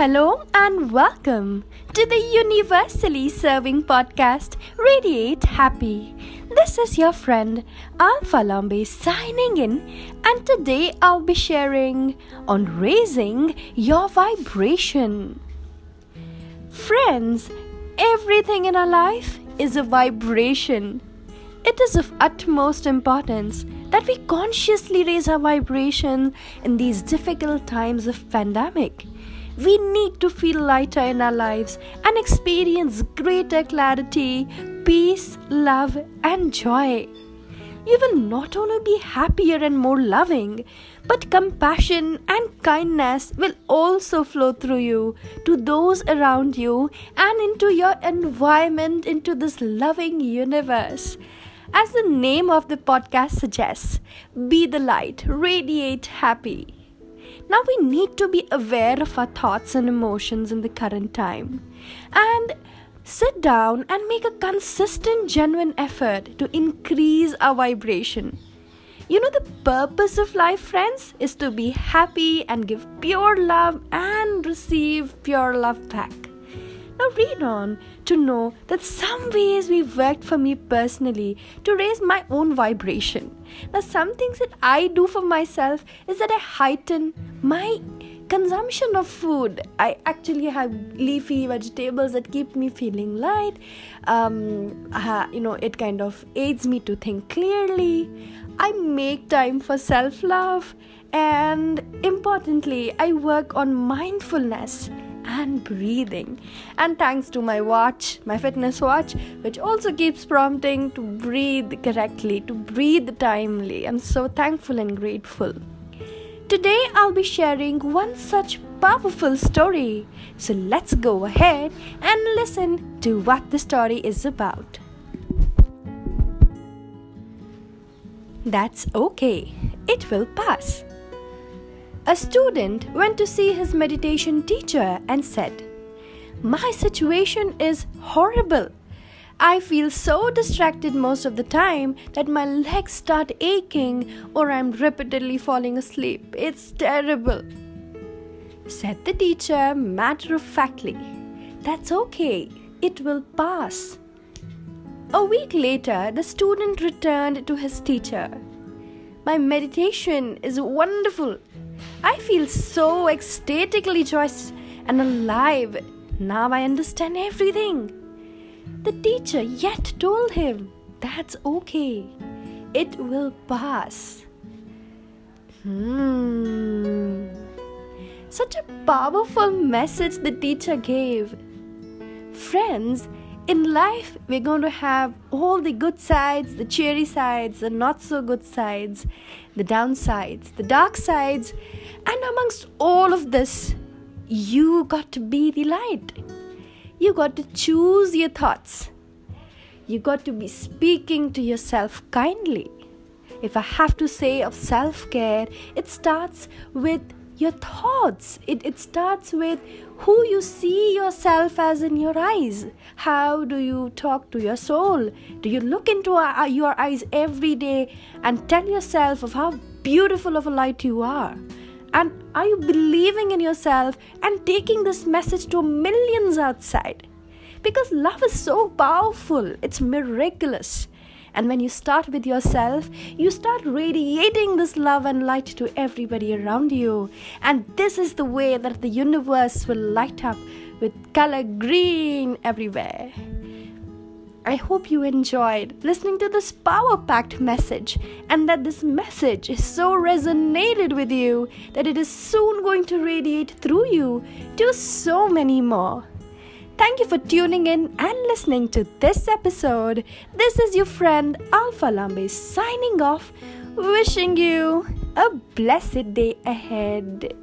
Hello and welcome to the Universally Serving Podcast, Radiate Happy. This is your friend Alpha Lambe signing in, and today I'll be sharing on raising your vibration. Friends, everything in our life is a vibration. It is of utmost importance that we consciously raise our vibration in these difficult times of pandemic we need to feel lighter in our lives and experience greater clarity, peace, love, and joy. You will not only be happier and more loving, but compassion and kindness will also flow through you to those around you and into your environment, into this loving universe. As the name of the podcast suggests, be the light, radiate happy. Now we need to be aware of our thoughts and emotions in the current time and sit down and make a consistent, genuine effort to increase our vibration. You know, the purpose of life, friends, is to be happy and give pure love and receive pure love back. Now, read on to know that some ways we worked for me personally to raise my own vibration. Now, some things that I do for myself is that I heighten my consumption of food. I actually have leafy vegetables that keep me feeling light. Um, you know it kind of aids me to think clearly. I make time for self love and importantly i work on mindfulness and breathing. And thanks to my watch, my fitness watch, which also keeps prompting to breathe correctly, to breathe timely. I'm so thankful and grateful. Today I'll be sharing one such powerful story. So let's go ahead and listen to what the story is about. That's okay, it will pass. A student went to see his meditation teacher and said, My situation is horrible. I feel so distracted most of the time that my legs start aching or I'm repeatedly falling asleep. It's terrible. Said the teacher matter of factly. That's okay, it will pass. A week later, the student returned to his teacher. My meditation is wonderful. I feel so ecstatically joyous and alive. Now I understand everything. The teacher yet told him, That's okay, it will pass. Hmm. Such a powerful message the teacher gave. Friends, in life, we're going to have all the good sides, the cheery sides, the not so good sides, the downsides, the dark sides, and amongst all of this, you got to be the light. You got to choose your thoughts. You got to be speaking to yourself kindly. If I have to say of self care, it starts with your thoughts. It, it starts with who you see yourself as in your eyes. How do you talk to your soul? Do you look into your eyes every day and tell yourself of how beautiful of a light you are? And are you believing in yourself and taking this message to millions outside? Because love is so powerful, it's miraculous. And when you start with yourself, you start radiating this love and light to everybody around you. And this is the way that the universe will light up with color green everywhere. I hope you enjoyed listening to this power packed message and that this message is so resonated with you that it is soon going to radiate through you to so many more. Thank you for tuning in and listening to this episode. This is your friend Alpha Lambe signing off, wishing you a blessed day ahead.